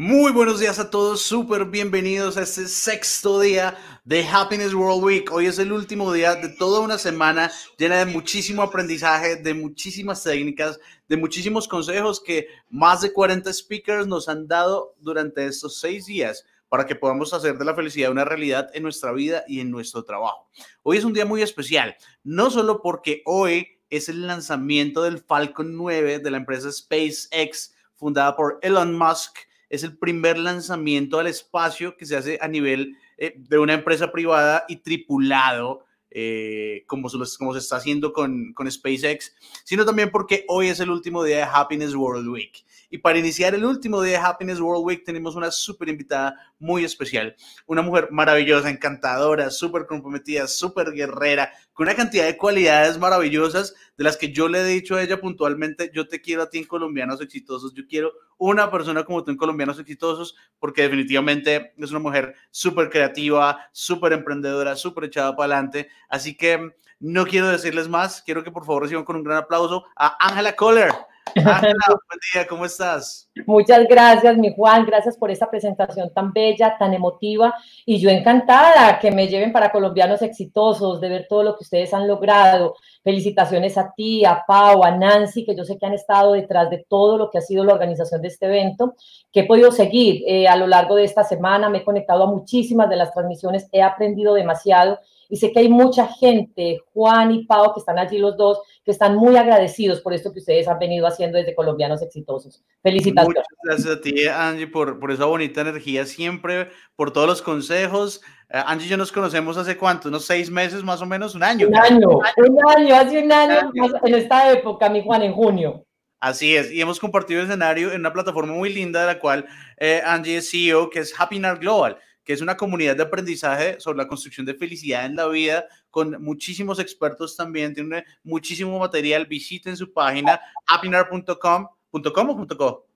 Muy buenos días a todos, súper bienvenidos a este sexto día de Happiness World Week. Hoy es el último día de toda una semana llena de muchísimo aprendizaje, de muchísimas técnicas, de muchísimos consejos que más de 40 speakers nos han dado durante estos seis días para que podamos hacer de la felicidad una realidad en nuestra vida y en nuestro trabajo. Hoy es un día muy especial, no solo porque hoy es el lanzamiento del Falcon 9 de la empresa SpaceX fundada por Elon Musk es el primer lanzamiento al espacio que se hace a nivel eh, de una empresa privada y tripulado, eh, como, se, como se está haciendo con, con SpaceX, sino también porque hoy es el último día de Happiness World Week. Y para iniciar el último día de Happiness World Week tenemos una súper invitada muy especial, una mujer maravillosa, encantadora, súper comprometida, súper guerrera, con una cantidad de cualidades maravillosas de las que yo le he dicho a ella puntualmente, yo te quiero a ti en colombianos exitosos, yo quiero una persona como tú en colombianos exitosos, porque definitivamente es una mujer súper creativa, súper emprendedora, súper echada para adelante. Así que no quiero decirles más, quiero que por favor reciban con un gran aplauso a Ángela Kohler. buen día, ¿cómo estás? Muchas gracias, mi Juan, gracias por esta presentación tan bella, tan emotiva, y yo encantada que me lleven para colombianos exitosos, de ver todo lo que ustedes han logrado. Felicitaciones a ti, a Pau, a Nancy, que yo sé que han estado detrás de todo lo que ha sido la organización de este evento, que he podido seguir eh, a lo largo de esta semana, me he conectado a muchísimas de las transmisiones, he aprendido demasiado y sé que hay mucha gente, Juan y Pau, que están allí los dos, que están muy agradecidos por esto que ustedes han venido haciendo desde Colombianos Exitosos. Felicitaciones. Muchas gracias a ti, Angie, por, por esa bonita energía siempre, por todos los consejos. Uh, Angie y yo nos conocemos hace cuánto, unos seis meses más o menos, un año. Un año, un año, hace un año, en esta época, mi Juan, en junio. Así es, y hemos compartido el escenario en una plataforma muy linda de la cual eh, Angie es CEO, que es Happy Global que es una comunidad de aprendizaje sobre la construcción de felicidad en la vida, con muchísimos expertos también, tiene muchísimo material, visiten su página happinar.com, ¿com o .co?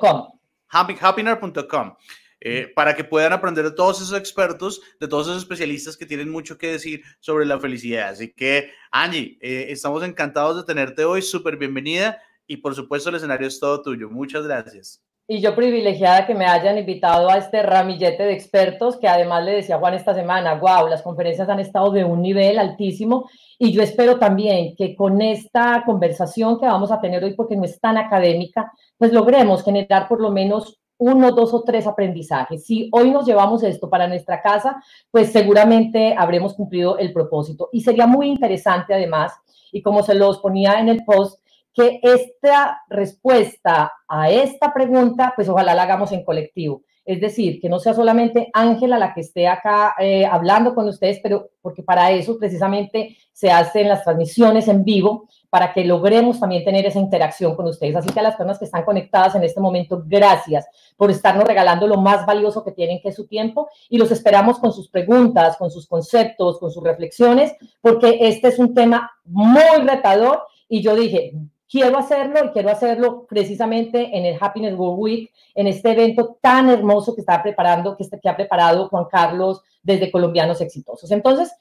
.com. Happinar.com. Eh, para que puedan aprender de todos esos expertos, de todos esos especialistas que tienen mucho que decir sobre la felicidad. Así que, Angie, eh, estamos encantados de tenerte hoy, súper bienvenida y por supuesto el escenario es todo tuyo. Muchas gracias y yo privilegiada que me hayan invitado a este ramillete de expertos que además le decía Juan esta semana, wow, las conferencias han estado de un nivel altísimo y yo espero también que con esta conversación que vamos a tener hoy, porque no es tan académica, pues logremos generar por lo menos uno, dos o tres aprendizajes. Si hoy nos llevamos esto para nuestra casa, pues seguramente habremos cumplido el propósito. Y sería muy interesante además, y como se los ponía en el post, que esta respuesta a esta pregunta, pues ojalá la hagamos en colectivo. Es decir, que no sea solamente Ángela la que esté acá eh, hablando con ustedes, pero porque para eso precisamente se hacen las transmisiones en vivo, para que logremos también tener esa interacción con ustedes. Así que a las personas que están conectadas en este momento, gracias por estarnos regalando lo más valioso que tienen, que es su tiempo, y los esperamos con sus preguntas, con sus conceptos, con sus reflexiones, porque este es un tema muy retador y yo dije, quiero hacerlo y quiero hacerlo precisamente en el Happiness World Week, en este evento tan hermoso que está preparando, que, que ha preparado Juan Carlos desde Colombianos Exitosos. Entonces,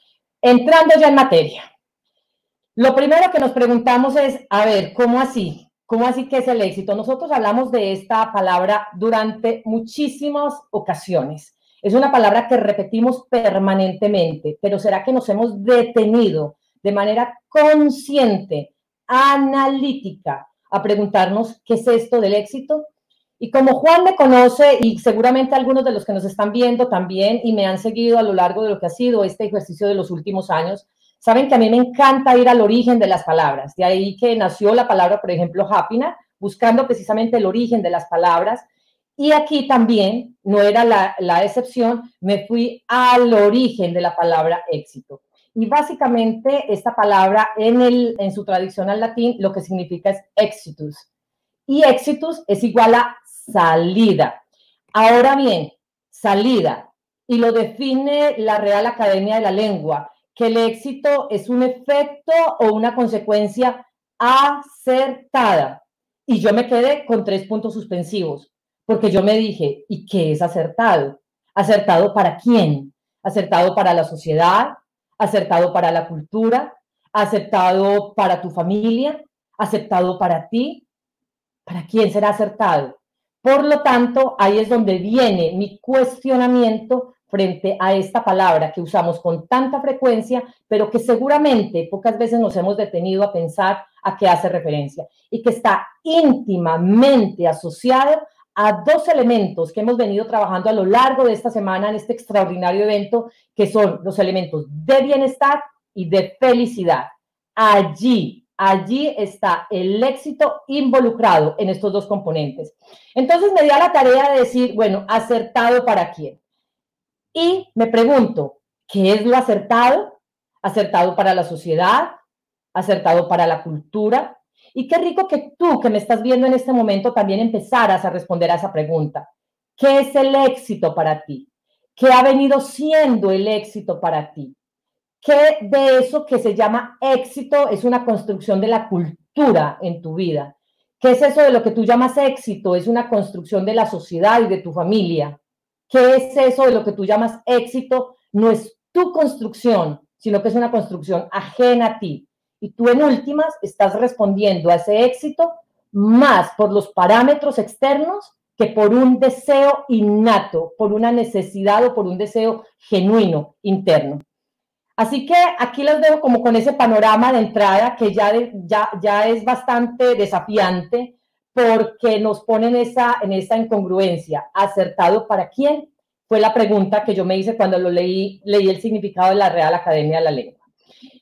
entrando ya en materia, lo primero que nos preguntamos es, a ver, ¿cómo así? ¿Cómo así que es el éxito? Nosotros hablamos de esta palabra durante muchísimas ocasiones. Es una palabra que repetimos permanentemente, pero ¿será que nos hemos detenido de manera consciente analítica a preguntarnos qué es esto del éxito. Y como Juan me conoce y seguramente algunos de los que nos están viendo también y me han seguido a lo largo de lo que ha sido este ejercicio de los últimos años, saben que a mí me encanta ir al origen de las palabras. De ahí que nació la palabra, por ejemplo, happiness, buscando precisamente el origen de las palabras. Y aquí también, no era la, la excepción, me fui al origen de la palabra éxito. Y básicamente esta palabra en, el, en su tradicional latín lo que significa es exitus. Y exitus es igual a salida. Ahora bien, salida. Y lo define la Real Academia de la Lengua, que el éxito es un efecto o una consecuencia acertada. Y yo me quedé con tres puntos suspensivos, porque yo me dije, ¿y qué es acertado? ¿Acertado para quién? ¿Acertado para la sociedad? Acertado para la cultura, aceptado para tu familia, aceptado para ti. ¿Para quién será acertado? Por lo tanto, ahí es donde viene mi cuestionamiento frente a esta palabra que usamos con tanta frecuencia, pero que seguramente pocas veces nos hemos detenido a pensar a qué hace referencia y que está íntimamente asociado a dos elementos que hemos venido trabajando a lo largo de esta semana en este extraordinario evento, que son los elementos de bienestar y de felicidad. Allí allí está el éxito involucrado en estos dos componentes. Entonces me di la tarea de decir, bueno, acertado para quién. Y me pregunto, ¿qué es lo acertado? Acertado para la sociedad, acertado para la cultura. Y qué rico que tú que me estás viendo en este momento también empezaras a responder a esa pregunta. ¿Qué es el éxito para ti? ¿Qué ha venido siendo el éxito para ti? ¿Qué de eso que se llama éxito es una construcción de la cultura en tu vida? ¿Qué es eso de lo que tú llamas éxito? Es una construcción de la sociedad y de tu familia. ¿Qué es eso de lo que tú llamas éxito? No es tu construcción, sino que es una construcción ajena a ti. Y tú en últimas estás respondiendo a ese éxito más por los parámetros externos que por un deseo innato, por una necesidad o por un deseo genuino interno. Así que aquí los dejo como con ese panorama de entrada que ya, ya, ya es bastante desafiante porque nos pone en esa, en incongruencia. ¿Acertado para quién? Fue la pregunta que yo me hice cuando lo leí, leí el significado de la Real Academia de la Lengua.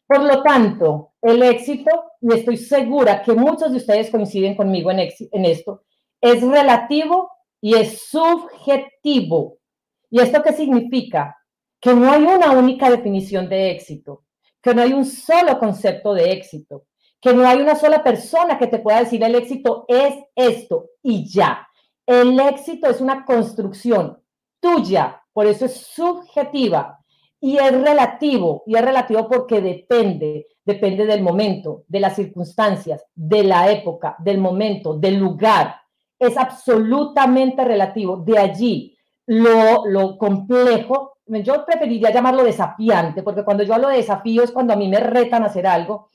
Por lo tanto, el éxito, y estoy segura que muchos de ustedes coinciden conmigo en, esto, es relativo y es subjetivo. ¿Y esto qué significa? que no hay una única definición de éxito, que no hay un solo concepto de éxito, que no hay una sola persona que te pueda decir el éxito es esto y ya. El éxito es una construcción tuya, por eso es subjetiva y es relativo, y es relativo porque depende, depende del momento, de las circunstancias, de la época, del momento, del lugar. Es absolutamente relativo. De allí lo, lo complejo yo preferiría llamarlo desafiante, porque cuando yo hablo de desafío es cuando a mí me retan a hacer algo,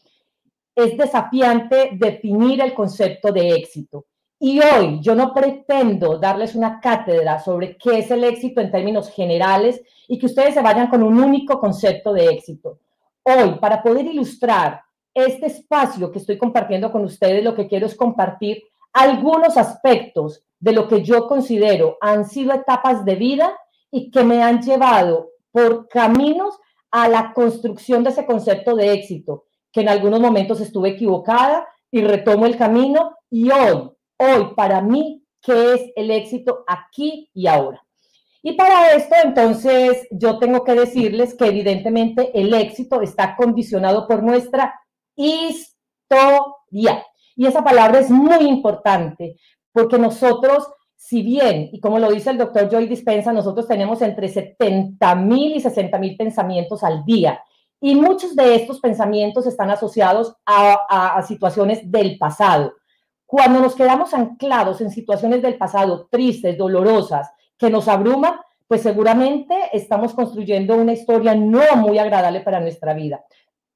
es desafiante definir el concepto de éxito. Y hoy yo no pretendo darles una cátedra sobre qué es el éxito en términos generales y que ustedes se vayan con un único concepto de éxito. Hoy, para poder ilustrar este espacio que estoy compartiendo con ustedes, lo que quiero es compartir algunos aspectos de lo que yo considero han sido etapas de vida y que me han llevado por caminos a la construcción de ese concepto de éxito, que en algunos momentos estuve equivocada y retomo el camino y hoy, hoy para mí, ¿qué es el éxito aquí y ahora? Y para esto, entonces, yo tengo que decirles que evidentemente el éxito está condicionado por nuestra historia. Y esa palabra es muy importante porque nosotros si bien, y como lo dice el doctor Joy Dispensa, nosotros tenemos entre 70 mil y 60 mil pensamientos al día, y muchos de estos pensamientos están asociados a, a, situaciones del pasado. Cuando nos quedamos anclados en situaciones del pasado tristes, dolorosas, que nos abruman, pues seguramente estamos construyendo una historia no muy agradable para nuestra vida.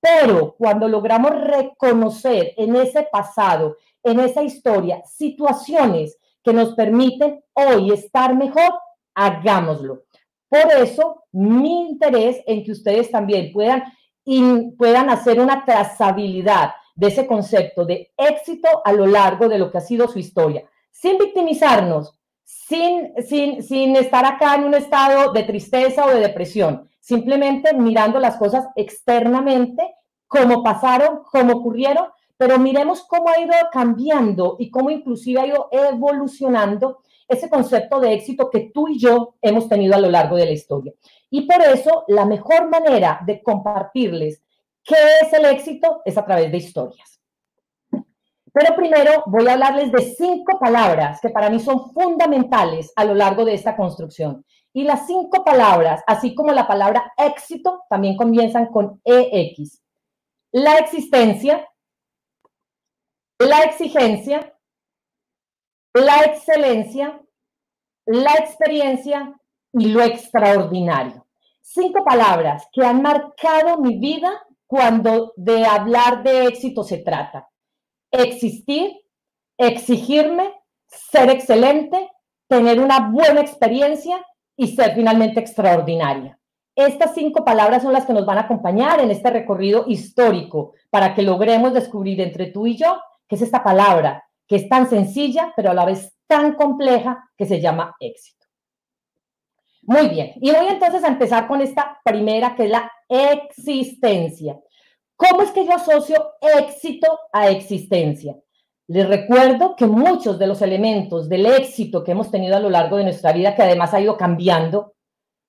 Pero cuando logramos reconocer en ese pasado, en esa historia, situaciones que nos permiten hoy estar mejor, hagámoslo. Por eso, mi interés en que ustedes también puedan, puedan hacer una trazabilidad de ese concepto de éxito a lo largo de lo que ha sido su historia, sin victimizarnos, sin, sin, sin estar acá en un estado de tristeza o de depresión, simplemente mirando las cosas externamente, cómo pasaron, cómo ocurrieron, pero miremos cómo ha ido cambiando y cómo inclusive ha ido evolucionando ese concepto de éxito que tú y yo hemos tenido a lo largo de la historia. Y por eso la mejor manera de compartirles qué es el éxito es a través de historias. Pero primero voy a hablarles de cinco palabras que para mí son fundamentales a lo largo de esta construcción. Y las cinco palabras, así como la palabra éxito, también comienzan con EX. La existencia, la exigencia, la excelencia, la experiencia y lo extraordinario. Cinco palabras que han marcado mi vida cuando de hablar de éxito se trata. Existir, exigirme, ser excelente, tener una buena experiencia y ser finalmente extraordinaria. Estas cinco palabras son las que nos van a acompañar en este recorrido histórico para que logremos descubrir entre tú y yo qué es esta palabra, que es tan sencilla, pero a la vez tan compleja, que se llama éxito. Muy bien, y voy entonces a empezar con esta primera, que es la existencia. ¿Cómo es que yo asocio éxito a existencia? Les recuerdo que muchos de los elementos del éxito que hemos tenido a lo largo de nuestra vida, que además ha ido cambiando,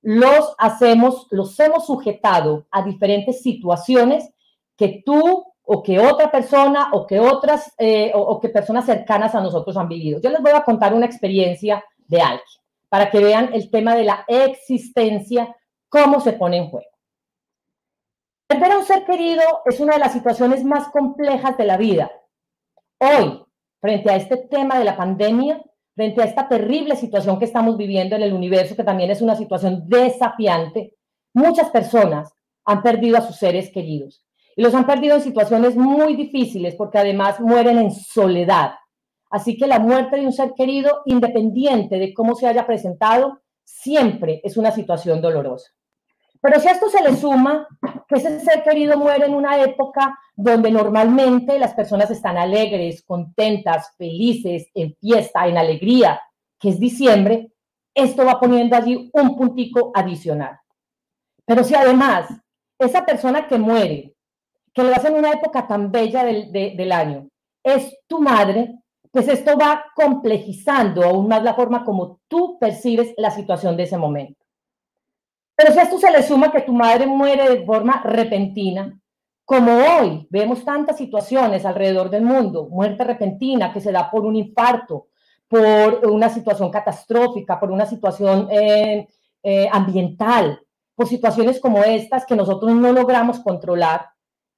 los hacemos, los hemos sujetado a diferentes situaciones que tú o que otra persona o que otras eh, o, que personas cercanas a nosotros han vivido. Yo les voy a contar una experiencia de alguien para que vean el tema de la existencia, cómo se pone en juego. Perder a un ser querido es una de las situaciones más complejas de la vida. Hoy, frente a este tema de la pandemia, frente a esta terrible situación que estamos viviendo en el universo, que también es una situación desafiante, muchas personas han perdido a sus seres queridos. Y los han perdido en situaciones muy difíciles porque además mueren en soledad. Así que la muerte de un ser querido, independiente de cómo se haya presentado, siempre es una situación dolorosa. Pero si a esto se le suma que ese ser querido muere en una época donde normalmente las personas están alegres, contentas, felices, en fiesta, en alegría, que es diciembre, esto va poniendo allí un puntico adicional. Pero si además esa persona que muere, que lo hace en una época tan bella del, del año, es tu madre, pues esto va complejizando aún más la forma como tú percibes la situación de ese momento. Pero si a esto se le suma que tu madre muere de forma repentina, como hoy vemos tantas situaciones alrededor del mundo, muerte repentina que se da por un infarto, por una situación catastrófica, por una situación eh, eh, ambiental, por situaciones como estas que nosotros no logramos controlar,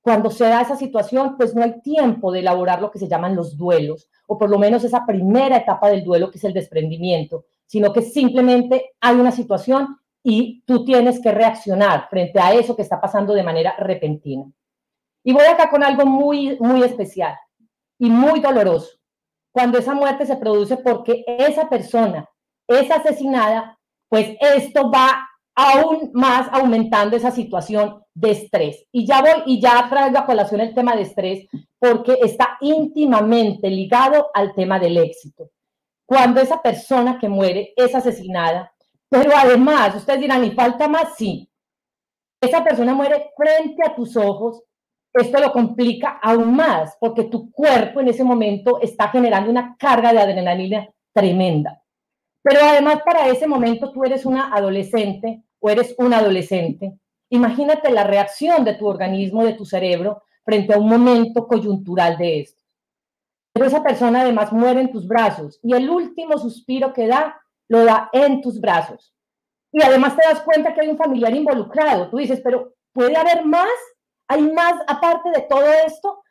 cuando se da esa situación, pues no hay tiempo de elaborar lo que se llaman los duelos, o por lo menos esa primera etapa del duelo que es el desprendimiento, sino que simplemente hay una situación y tú tienes que reaccionar frente a eso que está pasando de manera repentina. Y voy acá con algo muy, muy especial y muy doloroso. Cuando esa muerte se produce porque esa persona es asesinada, pues esto va aún más aumentando esa situación de estrés. Y ya voy y ya traigo a colación el tema de estrés porque está íntimamente ligado al tema del éxito. Cuando esa persona que muere es asesinada, pero además, ustedes dirán, ¿y falta más? Sí. Esa persona muere frente a tus ojos esto lo complica aún más porque tu cuerpo en ese momento está generando una carga de adrenalina tremenda. Pero además para ese momento tú eres una adolescente o eres un adolescente. Imagínate la reacción de tu organismo, de tu cerebro, frente a un momento coyuntural de esto. Pero esa persona además muere en tus brazos y el último suspiro que da, lo da en tus brazos. Y además te das cuenta que hay un familiar involucrado. Tú dices, pero ¿puede haber más? hay más aparte de todo esto,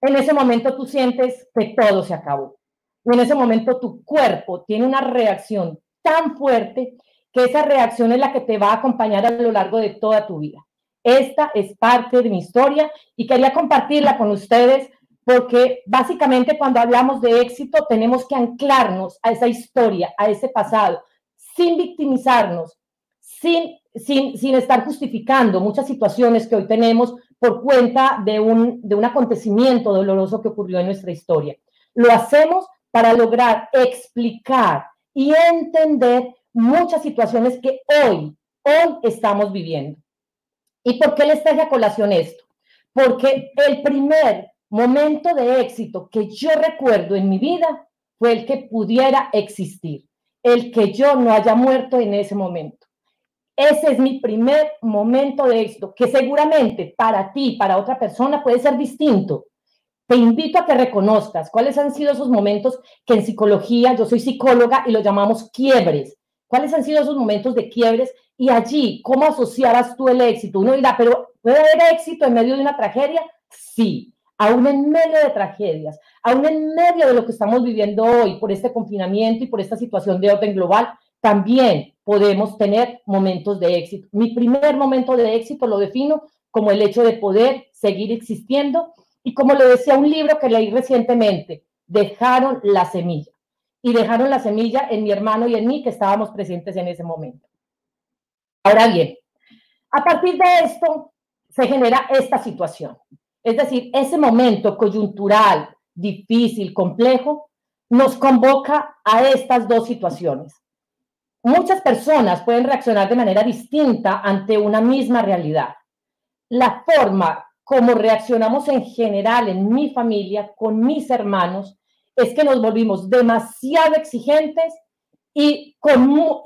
en ese momento tú sientes que todo se acabó. Y en ese momento tu cuerpo tiene una reacción tan fuerte que esa reacción es la que te va a acompañar a lo largo de toda tu vida. Esta es parte de mi historia y quería compartirla con ustedes porque básicamente cuando hablamos de éxito tenemos que anclarnos a esa historia, a ese pasado, sin victimizarnos, sin sin, estar justificando muchas situaciones que hoy tenemos por cuenta de un, de un acontecimiento doloroso que ocurrió en nuestra historia. Lo hacemos para lograr explicar y entender muchas situaciones que hoy, hoy estamos viviendo. ¿Y por qué les traje a colación esto? Porque el primer momento de éxito que yo recuerdo en mi vida fue el que pudiera existir, el que yo no haya muerto en ese momento. Ese es mi primer momento de éxito, que seguramente para ti, para otra persona puede ser distinto. Te invito a que reconozcas cuáles han sido esos momentos que en psicología, yo soy psicóloga y lo llamamos quiebres. ¿Cuáles han sido esos momentos de quiebres? Y allí, ¿cómo asociabas tú el éxito? Uno dirá, pero ¿puede haber éxito en medio de una tragedia? Sí, aún en medio de tragedias, aún en medio de lo que estamos viviendo hoy por este confinamiento y por esta situación de orden global, también podemos tener momentos de éxito. Mi primer momento de éxito lo defino como el hecho de poder seguir existiendo y como lo decía un libro que leí recientemente, dejaron la semilla. y dejaron la semilla en mi hermano y en mí que estábamos presentes en ese momento. Ahora bien, a partir de esto se genera esta situación. Es decir, ese momento coyuntural, difícil, complejo, nos convoca a estas dos situaciones. Muchas personas pueden reaccionar de manera distinta ante una misma realidad. La forma como reaccionamos en general en mi familia, con mis hermanos, es que nos volvimos demasiado exigentes y,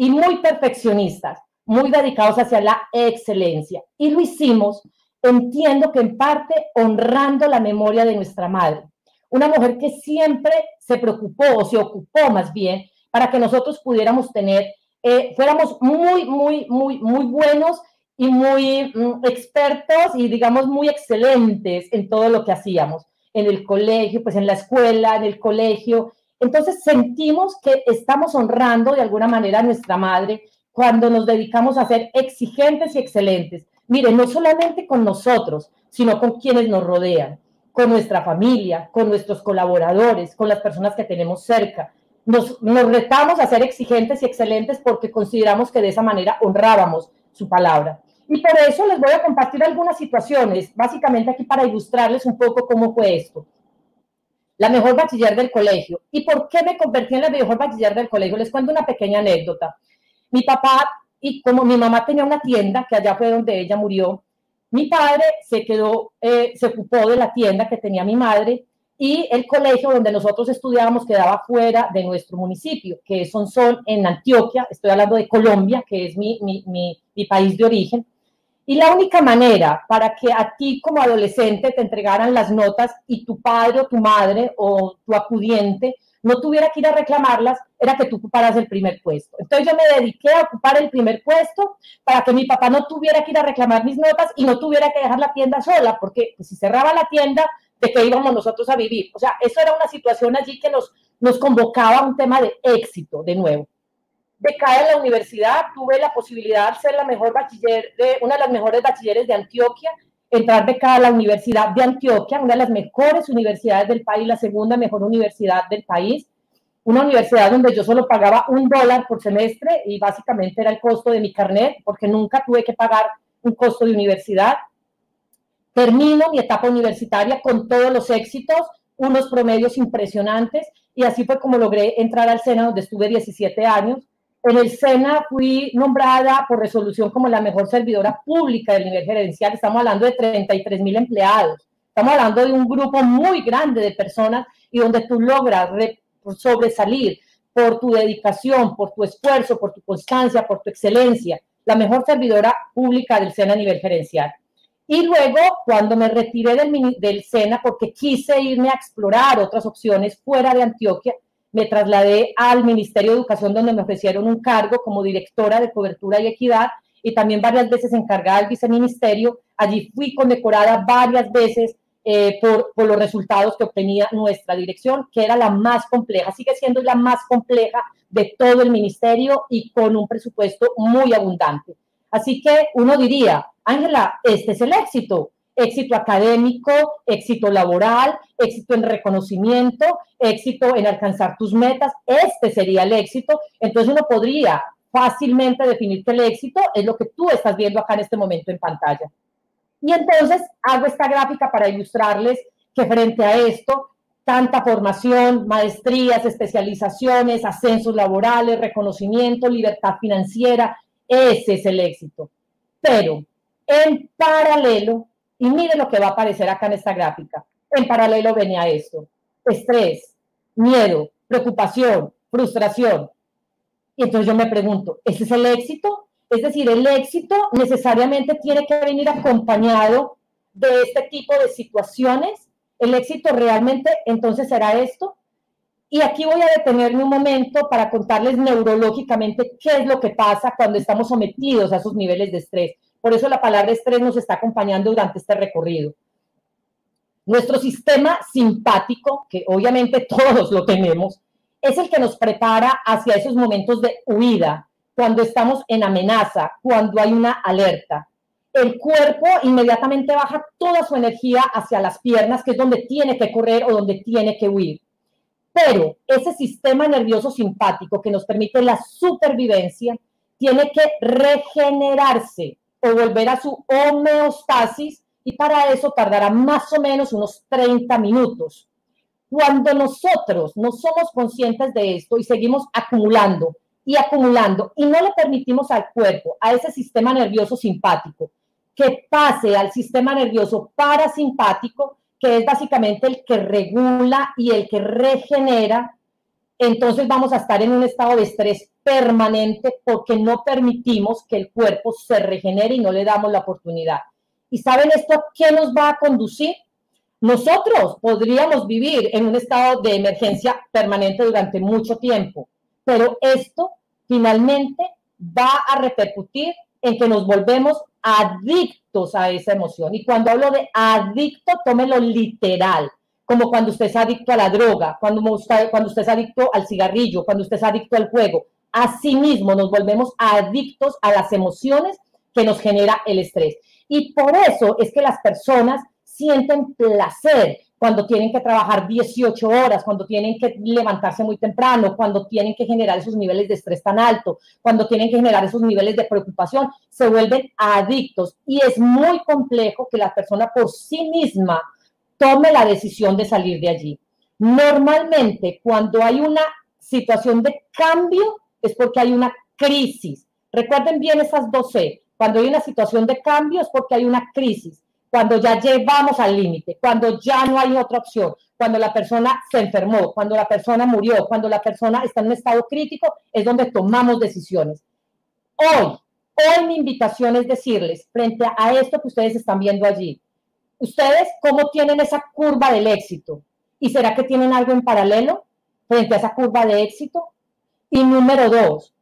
muy perfeccionistas, muy dedicados hacia la excelencia. Y lo hicimos, entiendo que en parte honrando la memoria de nuestra madre, una mujer que siempre se preocupó o se ocupó más bien para que nosotros pudiéramos tener, eh, fuéramos muy, muy, muy, muy buenos y muy mm, expertos y digamos muy excelentes en todo lo que hacíamos, en el colegio, pues en la escuela, en el colegio. Entonces sentimos que estamos honrando de alguna manera a nuestra madre cuando nos dedicamos a ser exigentes y excelentes. Miren, no solamente con nosotros, sino con quienes nos rodean, con nuestra familia, con nuestros colaboradores, con las personas que tenemos cerca. Nos, nos retamos a ser exigentes y excelentes porque consideramos que de esa manera honrábamos su palabra. Y por eso les voy a compartir algunas situaciones, básicamente aquí para ilustrarles un poco cómo fue esto. La mejor bachiller del colegio. ¿Y por qué me convertí en la mejor bachiller del colegio? Les cuento una pequeña anécdota. Mi papá, y como mi mamá tenía una tienda, que allá fue donde ella murió, mi padre se quedó, eh, se ocupó de la tienda que tenía mi madre y el colegio donde nosotros estudiábamos quedaba fuera de nuestro municipio, que son, son en Antioquia, estoy hablando de Colombia, que es mi, mi, mi país de origen. Y la única manera para que a ti como adolescente te entregaran las notas y tu padre o tu madre o tu acudiente no tuviera que ir a reclamarlas, era que tú ocuparas el primer puesto. Entonces yo me dediqué a ocupar el primer puesto para que mi papá no tuviera que ir a reclamar mis notas y no tuviera que dejar la tienda sola, porque pues, si cerraba la tienda, ¿de qué íbamos nosotros a vivir? O sea, eso era una situación allí que nos, nos convocaba a un tema de éxito, de nuevo becada en la universidad, tuve la posibilidad de ser la mejor bachiller, de, una de las mejores bachilleres de Antioquia, entrar becada a la Universidad de Antioquia, una de las mejores universidades del país, la segunda mejor universidad del país, una universidad donde yo solo pagaba un dólar por semestre y básicamente era el costo de mi carnet, porque nunca tuve que pagar un costo de universidad. Termino mi etapa universitaria con todos los éxitos, unos promedios impresionantes, y así fue como logré entrar al SENA, donde estuve 17 años en el SENA fui nombrada por resolución como la mejor servidora pública del nivel gerencial. Estamos hablando de 33 mil empleados. Estamos hablando de un grupo muy grande de personas y donde tú logras sobresalir por tu dedicación, por tu esfuerzo, por tu constancia, por tu excelencia. La mejor servidora pública del SENA a nivel gerencial. Y luego, cuando me retiré del, del SENA, porque quise irme a explorar otras opciones fuera de Antioquia, me trasladé al Ministerio de Educación donde me ofrecieron un cargo como directora de cobertura y equidad y también varias veces encargada del viceministerio. Allí fui condecorada varias veces eh, por, por, los resultados que obtenía nuestra dirección, que era la más compleja, sigue siendo la más compleja de todo el ministerio y con un presupuesto muy abundante. Así que uno diría, Ángela, este es el éxito éxito académico, éxito laboral, éxito en reconocimiento, éxito en alcanzar tus metas. Este sería el éxito. Entonces uno podría fácilmente definir que el éxito es lo que tú estás viendo acá en este momento en pantalla. Y entonces hago esta gráfica para ilustrarles que frente a esto, tanta formación, maestrías, especializaciones, ascensos laborales, reconocimiento, libertad financiera, ese es el éxito. Pero en paralelo, y mire lo que va a aparecer acá en esta gráfica. En paralelo venía esto. Estrés, miedo, preocupación, frustración. Y entonces yo me pregunto, ¿ese es el éxito? Es decir, el éxito necesariamente tiene que venir acompañado de este tipo de situaciones. El éxito realmente entonces será esto. Y aquí voy a detenerme un momento para contarles neurológicamente qué es lo que pasa cuando estamos sometidos a esos niveles de estrés. Por eso la palabra estrés nos está acompañando durante este recorrido. Nuestro sistema simpático, que obviamente todos lo tenemos, es el que nos prepara hacia esos momentos de huida, cuando estamos en amenaza, cuando hay una alerta. El cuerpo inmediatamente baja toda su energía hacia las piernas, que es donde tiene que correr o donde tiene que huir. Pero ese sistema nervioso simpático que nos permite la supervivencia tiene que regenerarse volver a su homeostasis y para eso tardará más o menos unos 30 minutos. Cuando nosotros no somos conscientes de esto y seguimos acumulando y acumulando y no le permitimos al cuerpo, a ese sistema nervioso simpático, que pase al sistema nervioso parasimpático, que es básicamente el que regula y el que regenera, entonces vamos a estar en un estado de estrés permanente porque no permitimos que el cuerpo se regenere y no le damos la oportunidad. ¿Y saben esto a qué nos va a conducir? Nosotros podríamos vivir en un estado de emergencia permanente durante mucho tiempo, pero esto finalmente va a repercutir en que nos volvemos adictos a esa emoción. Y cuando hablo de adicto, tómelo literal, como cuando usted es adicto a la droga, cuando usted, cuando es adicto al cigarrillo, cuando usted es adicto al juego. Asimismo, nos volvemos adictos a las emociones que nos genera el estrés. Y por eso es que las personas sienten placer cuando tienen que trabajar 18 horas, cuando tienen que levantarse muy temprano, cuando tienen que generar esos niveles de estrés tan alto, cuando tienen que generar esos niveles de preocupación, se vuelven adictos. Y es muy complejo que la persona por sí misma tome la decisión de salir de allí. Normalmente, cuando hay una situación de cambio, es porque hay una crisis. Recuerden bien esas dos C. Cuando hay una situación de cambio es porque hay una crisis cuando ya llevamos al límite, cuando ya no hay otra opción, cuando la persona se enfermó, cuando la persona murió, cuando la persona está en un estado crítico, es donde tomamos decisiones. Hoy, hoy mi invitación es decirles, frente a esto que ustedes están viendo allí, ustedes cómo tienen esa curva del éxito y será que tienen algo en paralelo frente a esa curva de éxito. Y número dos,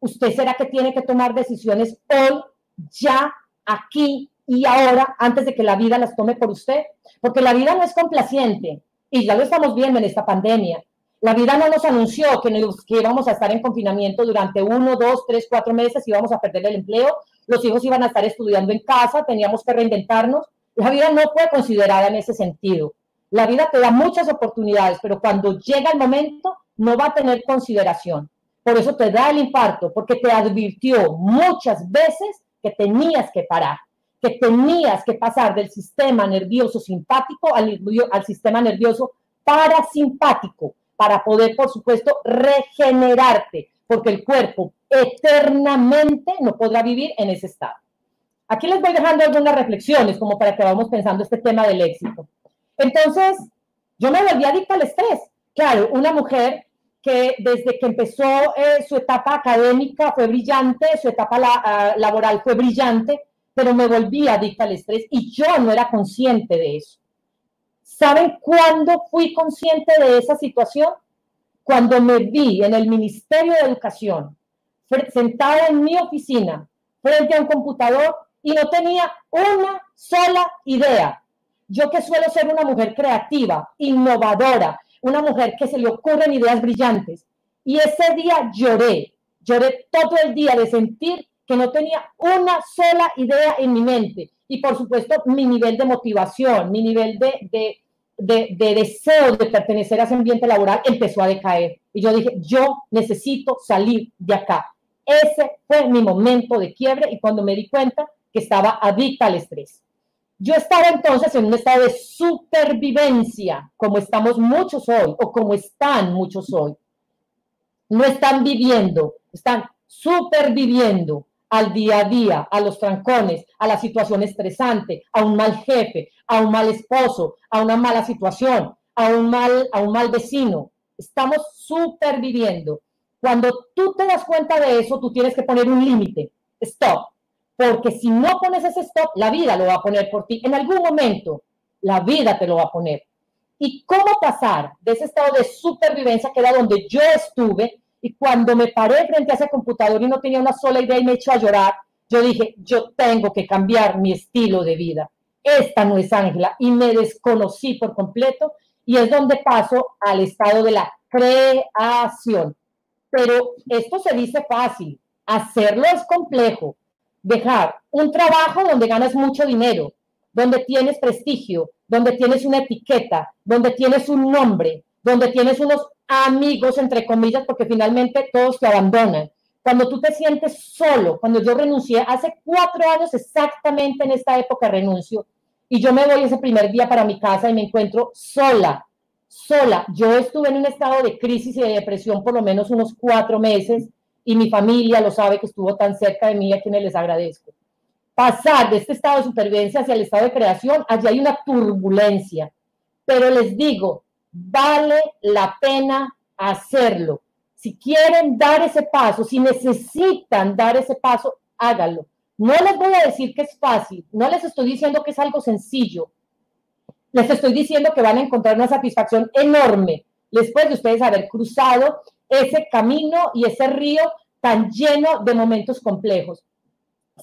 usted será que tiene que tomar decisiones hoy, ya, aquí y ahora antes de que la vida las tome por usted, porque la vida no es complaciente y ya lo estamos viendo en esta pandemia. La vida no nos anunció que, nos, que íbamos a estar en confinamiento durante uno, dos, tres, cuatro meses, íbamos a perder el empleo, los hijos iban a estar estudiando en casa, teníamos que reinventarnos. La vida no fue considerada en ese sentido. La vida te da muchas oportunidades, pero cuando llega el momento no va a tener consideración. Por eso te da el infarto, porque te advirtió muchas veces que tenías que parar que tenías que pasar del sistema nervioso simpático al, al sistema nervioso parasimpático para poder, por supuesto, regenerarte, porque el cuerpo eternamente no podrá vivir en ese estado. Aquí les voy dejando algunas reflexiones como para que vamos pensando este tema del éxito. Entonces, yo me volví adicta al estrés. Claro, una mujer que desde que empezó eh, su etapa académica fue brillante, su etapa ah, laboral fue brillante, pero me volví adicta al estrés y yo no era consciente de eso. ¿Saben cuándo fui consciente de esa situación? Cuando me vi en el Ministerio de Educación, sentada en mi oficina, frente a un computador y no tenía una sola idea. Yo que suelo ser una mujer creativa, innovadora, una mujer que se le ocurren ideas brillantes. Y ese día lloré, lloré todo el día de sentir que no tenía una sola idea en mi mente. Y por supuesto, mi nivel de motivación, mi nivel de, deseo de pertenecer a ese ambiente laboral empezó a decaer. Y yo dije, yo necesito salir de acá. Ese fue mi momento de quiebre y cuando me di cuenta estaba adicta al estrés. Yo estaba entonces en un estado de supervivencia, como estamos muchos hoy o como están muchos hoy. No están viviendo, están superviviendo al día a día, a los trancones, a la situación estresante, a un mal jefe, a un mal esposo, a una mala situación, a un mal, a un mal vecino. Estamos superviviendo. Cuando tú te das cuenta de eso, tú tienes que poner un límite. Stop. Porque si no pones ese stop, la vida lo va a poner por ti. En algún momento, la vida te lo va a poner. ¿Y cómo pasar de ese estado de supervivencia que era donde yo estuve y cuando me paré frente a ese computador y no tenía una sola idea y me echó a llorar, yo dije, yo tengo que cambiar mi estilo de vida. Esta no es Ángela. Y me desconocí por completo y es donde paso al estado de la creación. Pero esto se dice fácil. Hacerlo es complejo. Dejar un trabajo donde ganas mucho dinero, donde tienes prestigio, donde tienes una etiqueta, donde tienes un nombre, donde tienes unos amigos, entre comillas, porque finalmente todos te abandonan. Cuando tú te sientes solo, cuando yo renuncié, hace cuatro años exactamente en esta época renuncio, y yo me voy ese primer día para mi casa y me encuentro sola, sola. Yo estuve en un estado de crisis y de depresión por lo menos unos cuatro meses y mi familia lo sabe que estuvo tan cerca de mí a quienes les agradezco. Pasar de este estado de supervivencia hacia el estado de creación, allí hay una turbulencia, pero les digo, vale la pena hacerlo. Si quieren dar ese paso, si necesitan dar ese paso, háganlo. No les voy a decir que es fácil, no les estoy diciendo que es algo sencillo. Les estoy diciendo que van a encontrar una satisfacción enorme después de ustedes haber cruzado ese camino y ese río tan lleno de momentos complejos.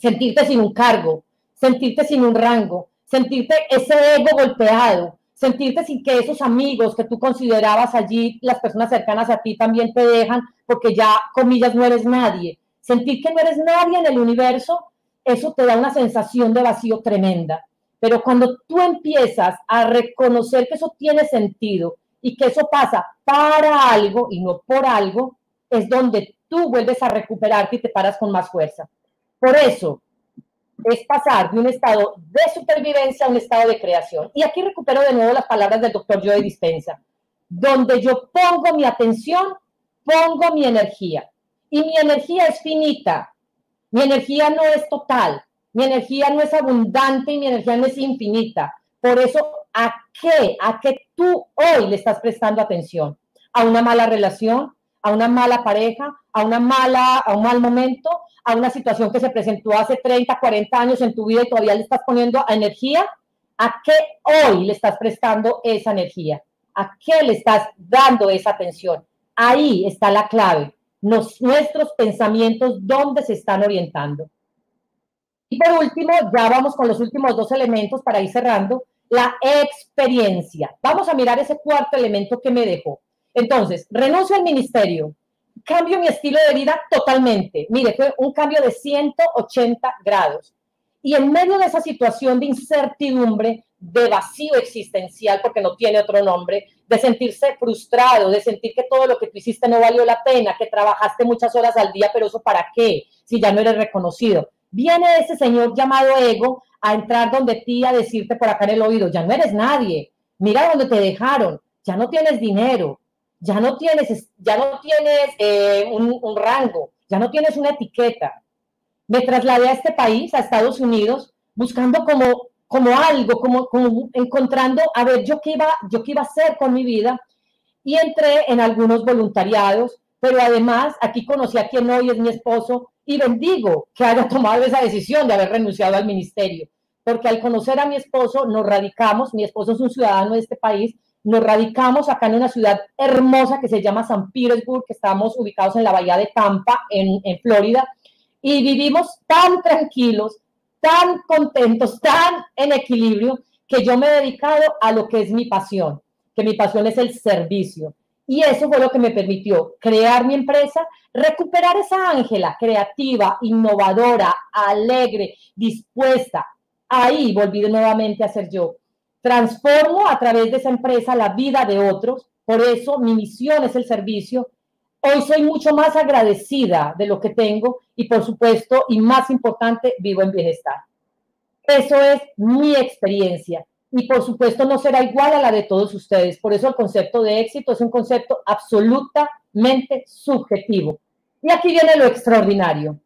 Sentirte sin un cargo, sentirte sin un rango, sentirte ese ego golpeado, sentirte sin que esos amigos que tú considerabas allí, las personas cercanas a ti, también te dejan porque ya, comillas, no eres nadie. Sentir que no eres nadie en el universo, eso te da una sensación de vacío tremenda. Pero cuando tú empiezas a reconocer que eso tiene sentido y que eso pasa para algo y no por algo, es donde tú vuelves a recuperarte y te paras con más fuerza. Por eso, es pasar de un estado de supervivencia a un estado de creación. Y aquí recupero de nuevo las palabras del doctor Joe Dispensa. Donde yo pongo mi atención, pongo mi energía. Y mi energía es finita. Mi energía no es total. Mi energía no es abundante y mi energía no es infinita. Por eso, ¿a qué? ¿A qué tú hoy le estás prestando atención? ¿A una mala relación? ¿A una mala pareja? ¿A una mala, a un mal momento? a una situación que se presentó hace 30, 40 años en tu vida y todavía le estás poniendo energía, ¿a qué hoy le estás prestando esa energía? ¿A qué le estás dando esa atención? Ahí está la clave. nuestros pensamientos, ¿dónde se están orientando? Y por último, ya vamos con los últimos dos elementos para ir cerrando. La experiencia. Vamos a mirar ese cuarto elemento que me dejó. Entonces, renuncio al ministerio, cambio mi estilo de vida totalmente. Mire, fue un cambio de 180 grados. Y en medio de esa situación de incertidumbre, de vacío existencial, porque no tiene otro nombre, de sentirse frustrado, de sentir que todo lo que tú hiciste no valió la pena, que trabajaste muchas horas al día, pero eso para qué, si ya no eres reconocido. Viene ese señor llamado ego a entrar donde ti a decirte por acá en el oído, ya no eres nadie, mira dónde te dejaron, ya no tienes dinero, ya no tienes, ya no tienes eh, un, rango, ya no tienes una etiqueta. Me trasladé a este país, a Estados Unidos, buscando como, como algo, como, como encontrando, a ver, yo qué, iba, yo qué iba a hacer con mi vida. Y entré en algunos voluntariados, pero además aquí conocí a quien hoy es mi esposo y bendigo que haya tomado esa decisión de haber renunciado al ministerio, porque al conocer a mi esposo nos radicamos, mi esposo es un ciudadano de este país, nos radicamos acá en una ciudad hermosa que se llama San Petersburg, que estamos ubicados en la bahía de Tampa, en, Florida, y vivimos tan tranquilos, tan contentos, tan en equilibrio, que yo me he dedicado a lo que es mi pasión, que mi pasión es el servicio. Y eso fue lo que me permitió crear mi empresa, recuperar esa Ángela creativa, innovadora, alegre, dispuesta. Ahí volví nuevamente a ser yo transformo a través de esa empresa la vida de otros, por eso mi misión es el servicio. Hoy soy mucho más agradecida de lo que tengo y por supuesto, y más importante, vivo en bienestar. Eso es mi experiencia y por supuesto no será igual a la de todos ustedes. Por eso el concepto de éxito es un concepto absolutamente subjetivo. Y aquí viene lo extraordinario.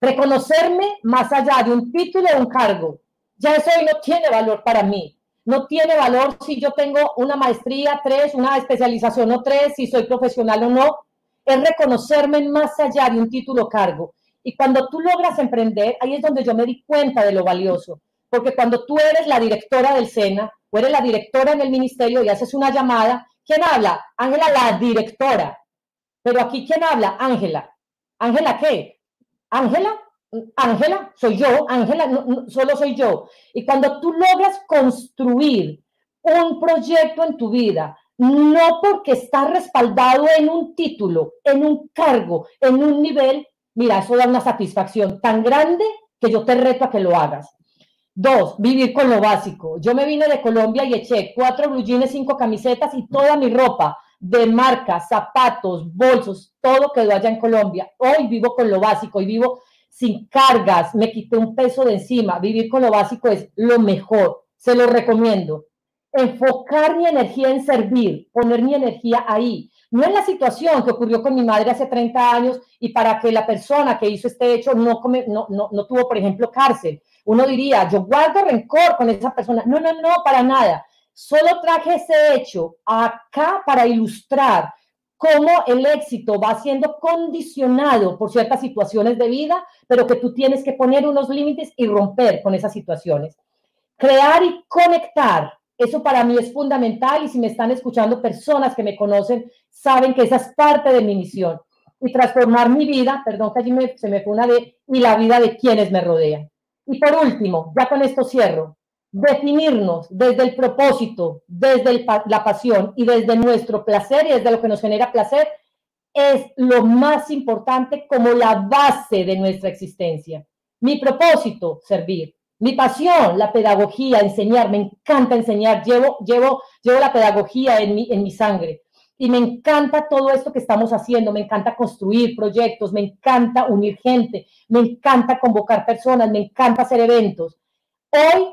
Reconocerme más allá de un título o un cargo, ya eso hoy no tiene valor para mí. No tiene valor si yo tengo una maestría, tres, una especialización o tres, si soy profesional o no. Es reconocerme más allá de un título cargo. Y cuando tú logras emprender, ahí es donde yo me di cuenta de lo valioso. Porque cuando tú eres la directora del SENA o eres la directora en el ministerio y haces una llamada, ¿quién habla? Ángela, la directora. Pero aquí, ¿quién habla? Ángela. ¿Ángela qué? Ángela, Ángela, soy yo, Ángela, solo soy yo. Y cuando tú logras construir un proyecto en tu vida, no porque está respaldado en un título, en un cargo, en un nivel, mira, eso da una satisfacción tan grande que yo te reto a que lo hagas. Dos, vivir con lo básico. Yo me vine de Colombia y eché cuatro blue cinco camisetas y toda mi ropa de marca, zapatos, bolsos, todo quedó allá en Colombia. Hoy vivo con lo básico y vivo sin cargas, me quité un peso de encima. Vivir con lo básico es lo mejor, se lo recomiendo. Enfocar mi energía en servir, poner mi energía ahí. No en la situación que ocurrió con mi madre hace 30 años y para que la persona que hizo este hecho no, no, no, no tuvo, por ejemplo, cárcel. Uno diría, yo guardo rencor con esa persona. No, no, no, para nada. Solo traje ese hecho acá para ilustrar cómo el éxito va siendo condicionado por ciertas situaciones de vida, pero que tú tienes que poner unos límites y romper con esas situaciones. Crear y conectar, eso para mí es fundamental y si me están escuchando personas que me conocen, saben que esa es parte de mi misión. Y transformar mi vida, perdón que allí se me fue una de, y la vida de quienes me rodean. Y por último, ya con esto cierro, definirnos desde el propósito, desde la pasión y desde nuestro placer y desde lo que nos genera placer es lo más importante como la base de nuestra existencia. Mi propósito, servir. Mi pasión, la pedagogía, enseñar. Me encanta enseñar. Llevo, llevo, llevo la pedagogía en mi, en mi sangre. Y me encanta todo esto que estamos haciendo. Me encanta construir proyectos. Me encanta unir gente. Me encanta convocar personas. Me encanta hacer eventos. Hoy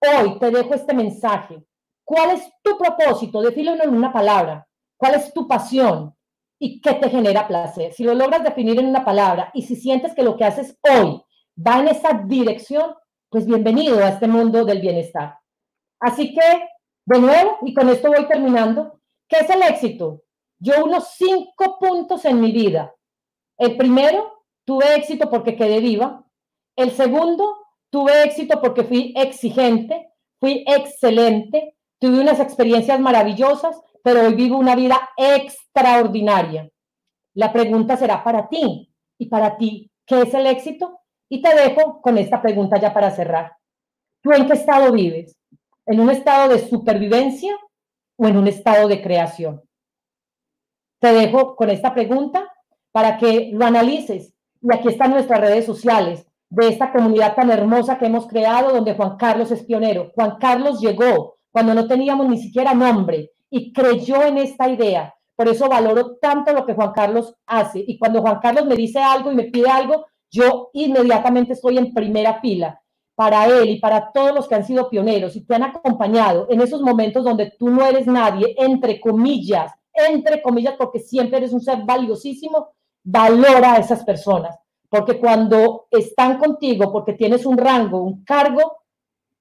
Hoy te dejo este mensaje. ¿Cuál es tu propósito? Defínelo en una palabra. ¿Cuál es tu pasión? ¿Y qué te genera placer? Si lo logras definir en una palabra y si sientes que lo que haces hoy va en esa dirección, pues bienvenido a este mundo del bienestar. Así que, de nuevo, y con esto voy terminando, ¿qué es el éxito? Yo unos cinco puntos en mi vida. El primero, tuve éxito porque quedé viva. El segundo, Tuve éxito porque fui exigente, fui excelente, tuve unas experiencias maravillosas, pero hoy vivo una vida extraordinaria. La pregunta será para ti. ¿Y para ti qué es el éxito? Y te dejo con esta pregunta ya para cerrar. ¿Tú en qué estado vives? ¿En un estado de supervivencia o en un estado de creación? Te dejo con esta pregunta para que lo analices. Y aquí están nuestras redes sociales de esta comunidad tan hermosa que hemos creado, donde Juan Carlos es pionero. Juan Carlos llegó cuando no teníamos ni siquiera nombre y creyó en esta idea. Por eso valoro tanto lo que Juan Carlos hace. Y cuando Juan Carlos me dice algo y me pide algo, yo inmediatamente estoy en primera fila para él y para todos los que han sido pioneros y te han acompañado en esos momentos donde tú no eres nadie, entre comillas, entre comillas, porque siempre eres un ser valiosísimo, valora a esas personas porque cuando están contigo, porque tienes un rango, un cargo,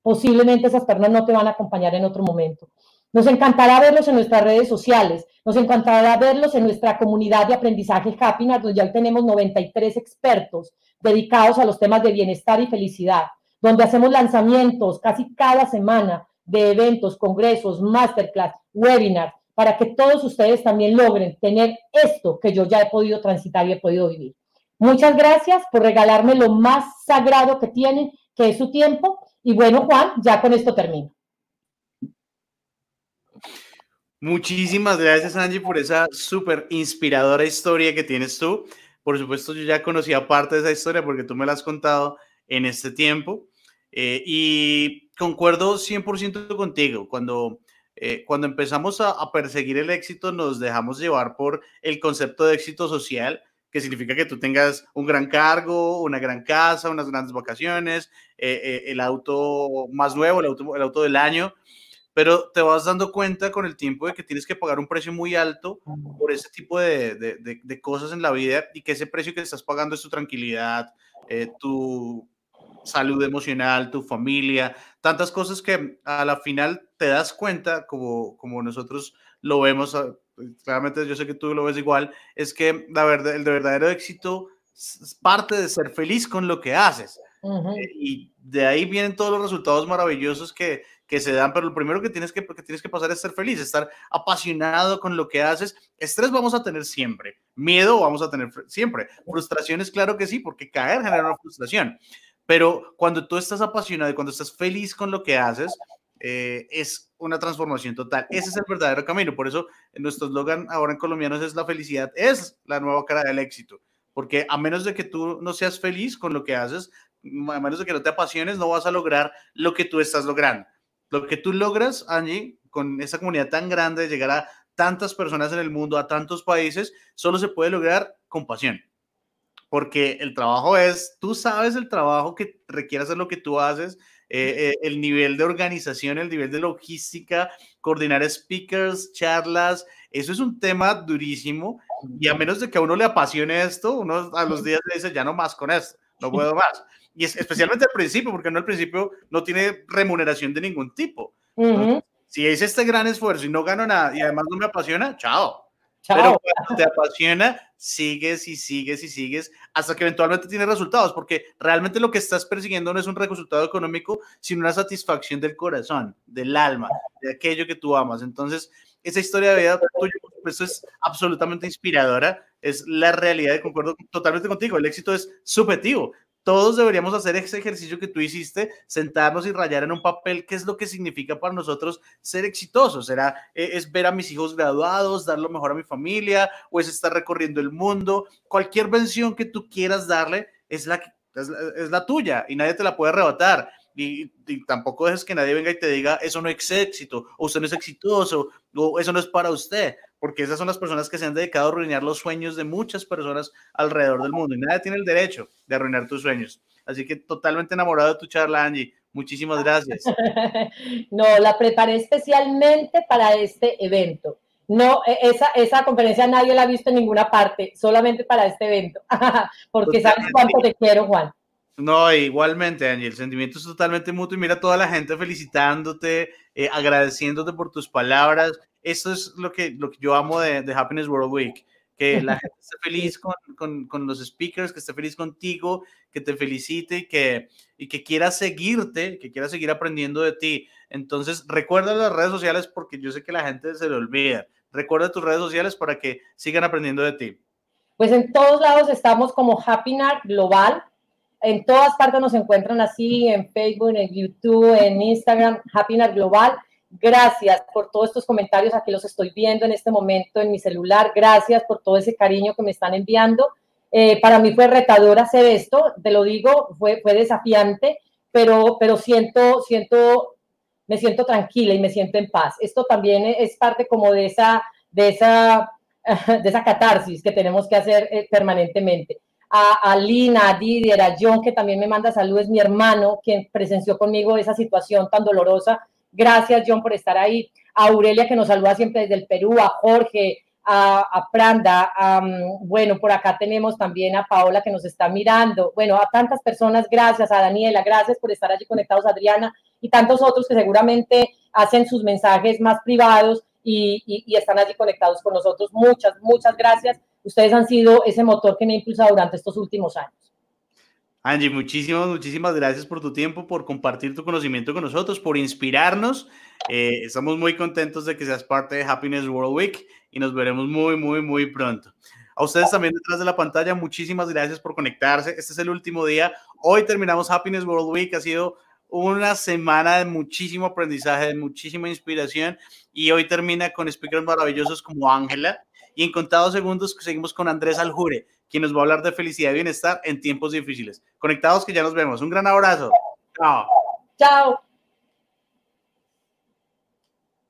posiblemente esas personas no te van a acompañar en otro momento. Nos encantará verlos en nuestras redes sociales, nos encantará verlos en nuestra comunidad de aprendizaje Happiness, donde ya tenemos 93 expertos dedicados a los temas de bienestar y felicidad, donde hacemos lanzamientos casi cada semana de eventos, congresos, masterclass, webinars, para que todos ustedes también logren tener esto que yo ya he podido transitar y he podido vivir. Muchas gracias por regalarme lo más sagrado que tienen, que es su tiempo. Y bueno, Juan, ya con esto termino. Muchísimas gracias, Angie, por esa súper inspiradora historia que tienes tú. Por supuesto, yo ya conocía parte de esa historia porque tú me la has contado en este tiempo. Eh, y concuerdo 100% contigo. Cuando, eh, cuando empezamos a, a, perseguir el éxito, nos dejamos llevar por el concepto de éxito social que significa que tú tengas un gran cargo, una gran casa, unas grandes vacaciones, eh, eh, el auto más nuevo, el auto, el auto del año, pero te vas dando cuenta con el tiempo de que tienes que pagar un precio muy alto por ese tipo de, de, de, cosas en la vida y que ese precio que estás pagando es tu tranquilidad, eh, tu salud emocional, tu familia, tantas cosas que a la final te das cuenta, como, como nosotros lo vemos claramente yo sé que tú lo ves igual, es que la verdad, el verdadero éxito es parte de ser feliz con lo que haces. Eh, y de ahí vienen todos los resultados maravillosos que, que se dan, pero lo primero que tienes que, que tienes que pasar es ser feliz, estar apasionado con lo que haces. Estrés vamos a tener siempre, miedo vamos a tener siempre, frustraciones, claro que sí, porque caer genera una frustración. Pero cuando tú estás apasionado y cuando estás feliz con lo que haces, eh, es una transformación total. Ese es el verdadero camino. Por eso nuestro eslogan ahora en colombianos es la felicidad, es la nueva cara del éxito. Porque a menos de que tú no seas feliz con lo que haces, a menos de que no te apasiones, no vas a lograr lo que tú estás logrando. Lo que tú logras, Angie, con esa comunidad tan grande, de llegar a tantas personas en el mundo, a tantos países, solo se puede lograr con pasión. Porque el trabajo es, tú sabes el trabajo que requiere hacer lo que tú haces, eh, eh, el nivel de organización, el nivel de logística, coordinar speakers, charlas, eso es un tema durísimo y a menos de que a uno le apasione esto, uno a los días le dice, ya no más con esto, no puedo más. Y es, especialmente al principio, porque no al principio no tiene remuneración de ningún tipo. si es este gran esfuerzo y no gano nada y además no me apasiona, chao. Pero cuando te apasiona, sigues y sigues y sigues hasta que eventualmente tienes resultados, porque realmente lo que estás persiguiendo no es un resultado económico, sino una satisfacción del corazón, del alma, de aquello que tú amas. Entonces, esa historia de vida tuya, supuesto, es absolutamente inspiradora, es la realidad y concuerdo totalmente contigo, el éxito es subjetivo. Todos deberíamos hacer ese ejercicio que tú hiciste, sentarnos y rayar en un papel qué es lo que significa para nosotros ser exitosos. ¿Será eh, es ver a mis hijos graduados, dar lo mejor a mi familia, o es estar recorriendo el mundo? Cualquier vención que tú quieras darle es la, es la tuya y nadie te la puede arrebatar y, tampoco dejes que nadie venga y te diga eso no es éxito, o usted no es exitoso, o eso no es para usted, porque esas son las personas que se han dedicado a arruinar los sueños de muchas personas alrededor del mundo y nadie tiene el derecho de arruinar tus sueños. Así que totalmente enamorado de tu charla, Angie. Muchísimas gracias. no, la preparé especialmente para este evento. No, e, esa, esa conferencia nadie la ha visto en ninguna parte, solamente para este evento, porque sabes cuánto te quiero, Juan. No, igualmente, Angie, el sentimiento es totalmente mutuo y mira toda la gente felicitándote, eh, agradeciéndote por tus palabras. Eso es lo que, lo que yo amo de, de Happiness World Week, que la gente esté feliz con, con, con, los speakers, que esté feliz contigo, que te felicite y que, y que quiera seguirte, que quiera seguir aprendiendo de ti. Entonces, recuerda las redes sociales porque yo sé que la gente se le olvida. Recuerda tus redes sociales para que sigan aprendiendo de ti. Pues en todos lados estamos como Happiness Global en todas partes nos encuentran así, en Facebook, en YouTube, en Instagram, Happiness Global. Gracias por todos estos comentarios, aquí los estoy viendo en este momento en mi celular. Gracias por todo ese cariño que me están enviando. Eh, para mí fue retador hacer esto, te lo digo, fue, fue desafiante, pero, pero siento, siento, me siento tranquila y me siento en paz. Esto también es parte como de esa, de esa, de esa catarsis que tenemos que hacer eh, permanentemente a, Lina, a Didier, a John, que también me manda saludos, mi hermano, quien presenció conmigo esa situación tan dolorosa. Gracias, John, por estar ahí. A Aurelia, que nos saluda siempre desde el Perú, a Jorge, a, Pranda, bueno, por acá tenemos también a Paola que nos está mirando, bueno, a tantas personas, gracias, a Daniela, gracias por estar allí conectados, Adriana, y tantos otros que seguramente hacen sus mensajes más privados y, están allí conectados con nosotros. Muchas, muchas gracias ustedes han sido ese motor que me ha impulsado durante estos últimos años. Angie, muchísimas, muchísimas gracias por tu tiempo, por compartir tu conocimiento con nosotros, por inspirarnos. Eh, estamos muy contentos de que seas parte de Happiness World Week y nos veremos muy, muy, muy pronto. A ustedes también detrás de la pantalla, muchísimas gracias por conectarse. Este es el último día. Hoy terminamos Happiness World Week. Ha sido una semana de muchísimo aprendizaje, de muchísima inspiración y hoy termina con speakers maravillosos como Ángela, y en contados segundos seguimos con Andrés Aljure, quien nos va a hablar de felicidad y bienestar en tiempos difíciles. Conectados que ya nos vemos. Un gran abrazo. Chao. Chao.